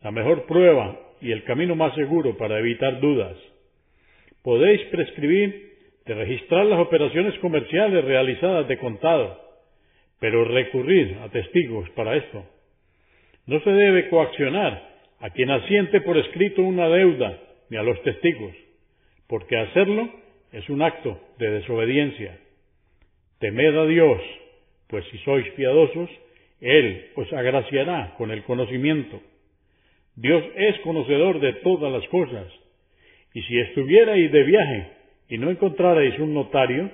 la mejor prueba y el camino más seguro para evitar dudas. Podéis prescribir de registrar las operaciones comerciales realizadas de contado, pero recurrir a testigos para esto. No se debe coaccionar a quien asiente por escrito una deuda ni a los testigos, porque hacerlo es un acto de desobediencia. Temed a Dios, pues si sois piadosos, Él os agraciará con el conocimiento. Dios es conocedor de todas las cosas, y si estuvierais de viaje y no encontrarais un notario,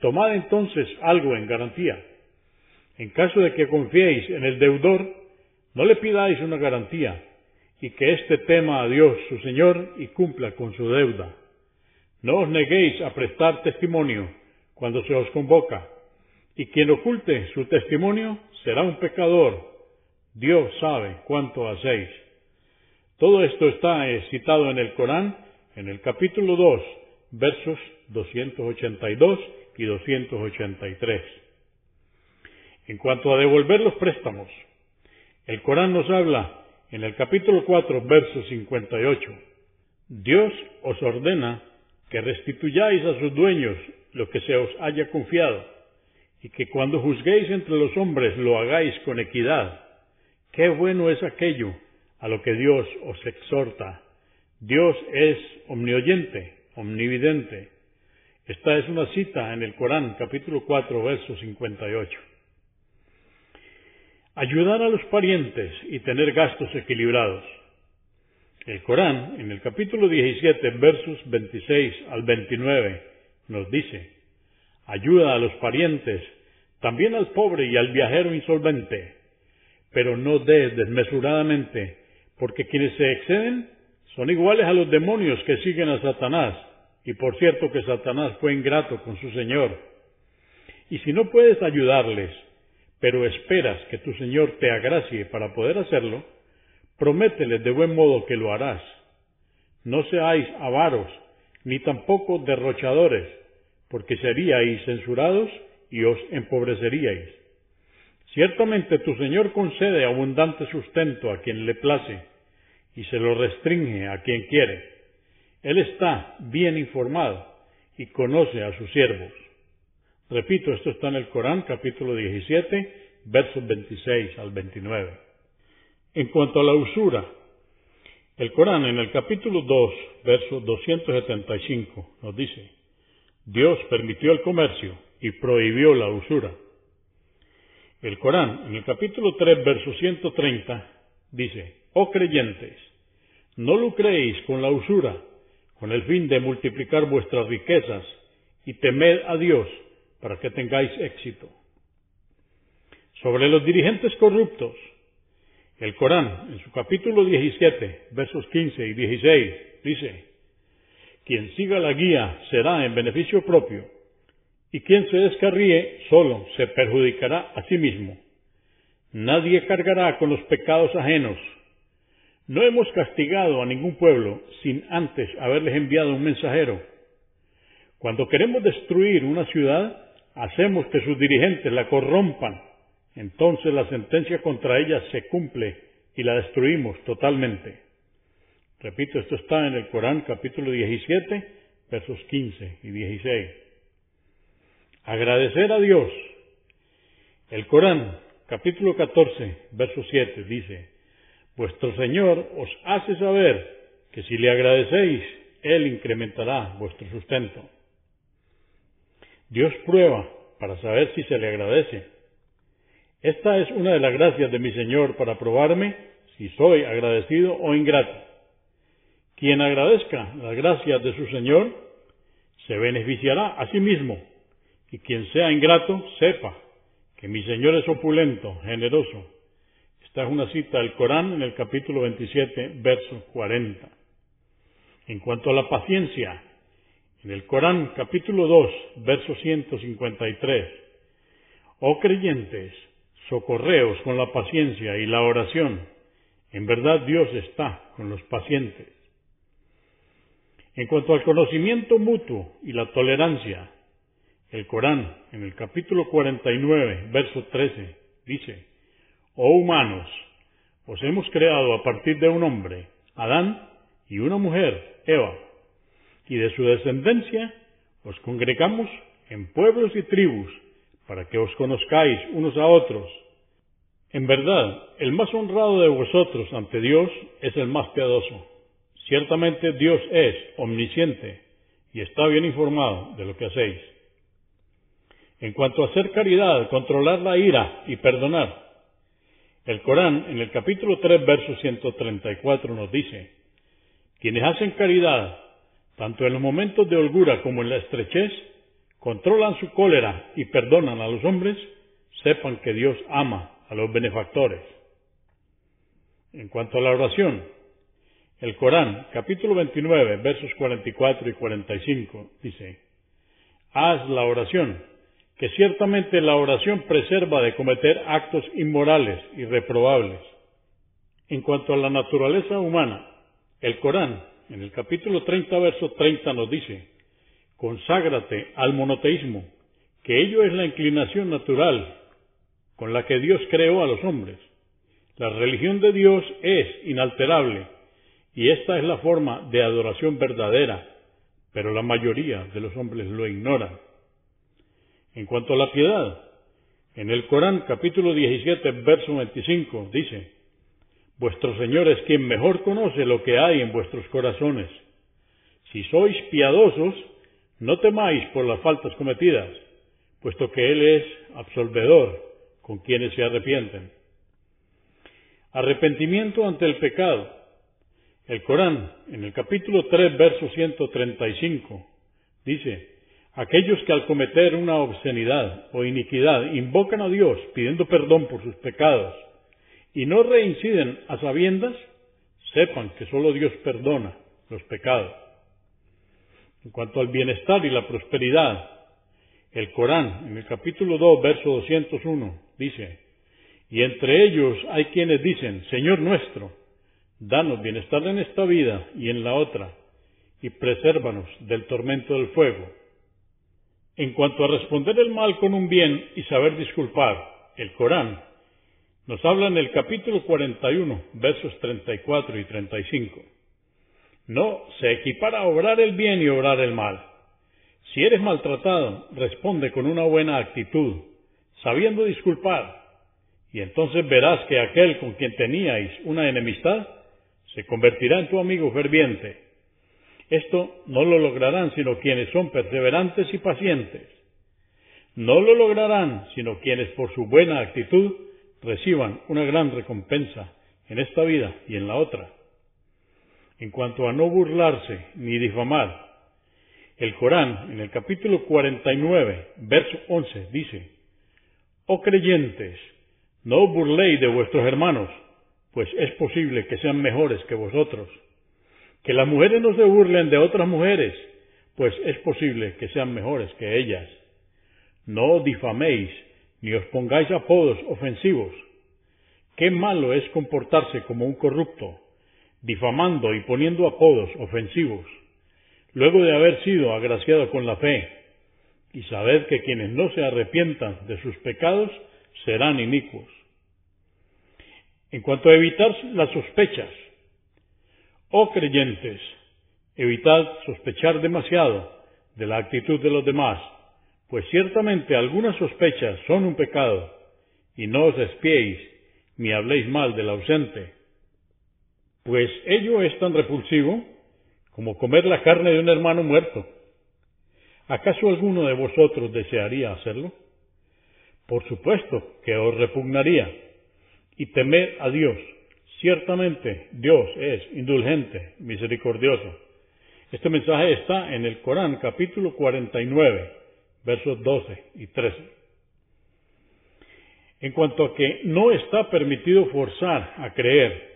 tomad entonces algo en garantía. En caso de que confiéis en el deudor, no le pidáis una garantía, y que éste tema a Dios su Señor y cumpla con su deuda. No os neguéis a prestar testimonio cuando se os convoca, y quien oculte su testimonio será un pecador. Dios sabe cuánto hacéis. Todo esto está citado en el Corán, en el capítulo 2, versos 282 y 283. En cuanto a devolver los préstamos, el Corán nos habla en el capítulo 4, verso 58. Dios os ordena que restituyáis a sus dueños lo que se os haya confiado, y que cuando juzguéis entre los hombres lo hagáis con equidad. Qué bueno es aquello a lo que Dios os exhorta. Dios es omnioyente, omnividente. Esta es una cita en el Corán, capítulo 4, verso 58. Ayudar a los parientes y tener gastos equilibrados. El Corán, en el capítulo 17, versos 26 al 29, nos dice, ayuda a los parientes, también al pobre y al viajero insolvente, pero no des desmesuradamente, porque quienes se exceden son iguales a los demonios que siguen a Satanás, y por cierto que Satanás fue ingrato con su Señor. Y si no puedes ayudarles, pero esperas que tu Señor te agracie para poder hacerlo, promételes de buen modo que lo harás. No seáis avaros, ni tampoco derrochadores, porque seríais censurados y os empobreceríais. Ciertamente tu Señor concede abundante sustento a quien le place, y se lo restringe a quien quiere. Él está bien informado y conoce a sus siervos. Repito, esto está en el Corán capítulo 17, versos 26 al 29. En cuanto a la usura, el Corán en el capítulo 2, verso 275 nos dice, Dios permitió el comercio y prohibió la usura. El Corán en el capítulo 3, verso 130 dice, oh creyentes, no lucréis con la usura, con el fin de multiplicar vuestras riquezas, y temed a Dios para que tengáis éxito. Sobre los dirigentes corruptos, el Corán, en su capítulo 17, versos 15 y 16, dice, quien siga la guía será en beneficio propio, y quien se descarríe solo se perjudicará a sí mismo. Nadie cargará con los pecados ajenos, no hemos castigado a ningún pueblo sin antes haberles enviado un mensajero. Cuando queremos destruir una ciudad, hacemos que sus dirigentes la corrompan. Entonces la sentencia contra ella se cumple y la destruimos totalmente. Repito, esto está en el Corán capítulo 17, versos 15 y 16. Agradecer a Dios. El Corán capítulo 14, verso 7 dice, Vuestro Señor os hace saber que si le agradecéis, Él incrementará vuestro sustento. Dios prueba para saber si se le agradece. Esta es una de las gracias de mi Señor para probarme si soy agradecido o ingrato. Quien agradezca las gracias de su Señor se beneficiará a sí mismo, y quien sea ingrato sepa que mi Señor es opulento, generoso, esta es una cita del Corán en el capítulo 27, verso 40. En cuanto a la paciencia, en el Corán capítulo 2, verso 153, oh creyentes, socorreos con la paciencia y la oración. En verdad Dios está con los pacientes. En cuanto al conocimiento mutuo y la tolerancia, el Corán, en el capítulo 49, verso 13, dice, Oh humanos, os hemos creado a partir de un hombre, Adán, y una mujer, Eva, y de su descendencia os congregamos en pueblos y tribus para que os conozcáis unos a otros. En verdad, el más honrado de vosotros ante Dios es el más piadoso. Ciertamente Dios es omnisciente y está bien informado de lo que hacéis. En cuanto a hacer caridad, controlar la ira y perdonar, el Corán en el capítulo 3, verso 134 nos dice, quienes hacen caridad, tanto en los momentos de holgura como en la estrechez, controlan su cólera y perdonan a los hombres, sepan que Dios ama a los benefactores. En cuanto a la oración, el Corán, capítulo 29, versos 44 y 45, dice, Haz la oración que ciertamente la oración preserva de cometer actos inmorales y reprobables. En cuanto a la naturaleza humana, el Corán, en el capítulo 30, verso 30, nos dice, conságrate al monoteísmo, que ello es la inclinación natural con la que Dios creó a los hombres. La religión de Dios es inalterable y esta es la forma de adoración verdadera, pero la mayoría de los hombres lo ignoran. En cuanto a la piedad, en el Corán capítulo 17, verso 25 dice, Vuestro Señor es quien mejor conoce lo que hay en vuestros corazones. Si sois piadosos, no temáis por las faltas cometidas, puesto que Él es absolvedor con quienes se arrepienten. Arrepentimiento ante el pecado. El Corán, en el capítulo 3, verso 135, dice, Aquellos que al cometer una obscenidad o iniquidad invocan a Dios pidiendo perdón por sus pecados y no reinciden a sabiendas, sepan que solo Dios perdona los pecados. En cuanto al bienestar y la prosperidad, el Corán, en el capítulo 2, verso 201, dice, y entre ellos hay quienes dicen, Señor nuestro, danos bienestar en esta vida y en la otra, y presérvanos del tormento del fuego en cuanto a responder el mal con un bien y saber disculpar, el Corán nos habla en el capítulo 41, versos 34 y 35. No se equipara a obrar el bien y obrar el mal. Si eres maltratado, responde con una buena actitud, sabiendo disculpar, y entonces verás que aquel con quien teníais una enemistad se convertirá en tu amigo ferviente esto no lo lograrán sino quienes son perseverantes y pacientes. No lo lograrán sino quienes por su buena actitud reciban una gran recompensa en esta vida y en la otra. En cuanto a no burlarse ni difamar, el Corán en el capítulo 49, verso 11 dice, Oh creyentes, no burléis de vuestros hermanos, pues es posible que sean mejores que vosotros que las mujeres no se burlen de otras mujeres, pues es posible que sean mejores que ellas. No difaméis, ni os pongáis apodos ofensivos. Qué malo es comportarse como un corrupto, difamando y poniendo apodos ofensivos, luego de haber sido agraciado con la fe, y sabed que quienes no se arrepientan de sus pecados serán inicuos. En cuanto a evitar las sospechas, Oh creyentes, evitad sospechar demasiado de la actitud de los demás, pues ciertamente algunas sospechas son un pecado, y no os espiéis ni habléis mal del ausente, pues ello es tan repulsivo como comer la carne de un hermano muerto. ¿Acaso alguno de vosotros desearía hacerlo? Por supuesto que os repugnaría, y temed a Dios Ciertamente Dios es indulgente, misericordioso. Este mensaje está en el Corán capítulo 49, versos 12 y 13. En cuanto a que no está permitido forzar a creer,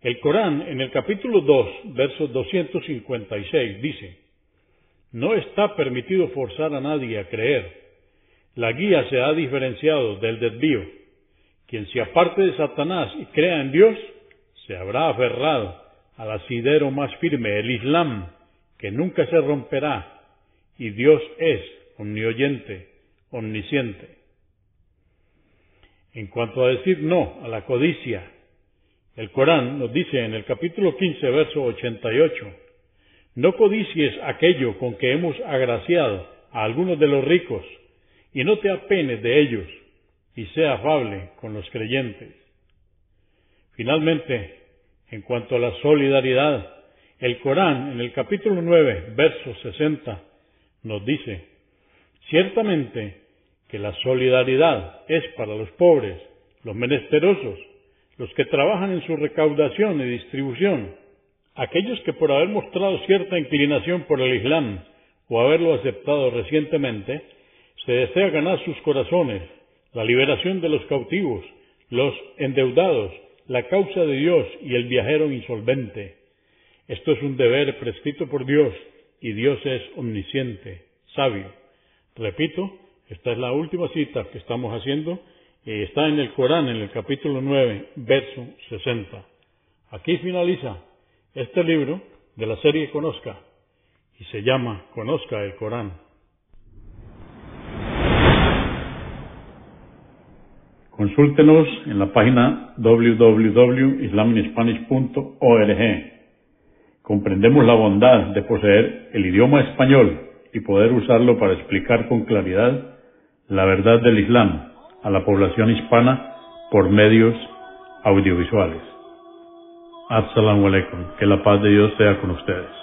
el Corán en el capítulo 2, versos 256 dice, no está permitido forzar a nadie a creer. La guía se ha diferenciado del desvío Quien se aparte de Satanás y crea en Dios, se habrá aferrado al asidero más firme, el Islam, que nunca se romperá, y Dios es omnioyente, omnisciente. En cuanto a decir no a la codicia, el Corán nos dice en el capítulo 15, verso 88, no codicies aquello con que hemos agraciado a algunos de los ricos, y no te apenes de ellos, y sea afable con los creyentes. Finalmente, en cuanto a la solidaridad, el Corán en el capítulo 9, verso 60, nos dice, ciertamente que la solidaridad es para los pobres, los menesterosos, los que trabajan en su recaudación y distribución, aquellos que por haber mostrado cierta inclinación por el Islam o haberlo aceptado recientemente, se desea ganar sus corazones, la liberación de los cautivos, los endeudados, la causa de Dios y el viajero insolvente. Esto es un deber prescrito por Dios y Dios es omnisciente, sabio. Repito, esta es la última cita que estamos haciendo y está en el Corán, en el capítulo 9, verso 60. Aquí finaliza este libro de la serie Conozca y se llama Conozca el Corán. Consúltenos en la página www.islaminspanish.org. Comprendemos la bondad de poseer el idioma español y poder usarlo para explicar con claridad la verdad del Islam a la población hispana por medios audiovisuales. Assalamu alaikum. Que la paz de Dios sea con ustedes.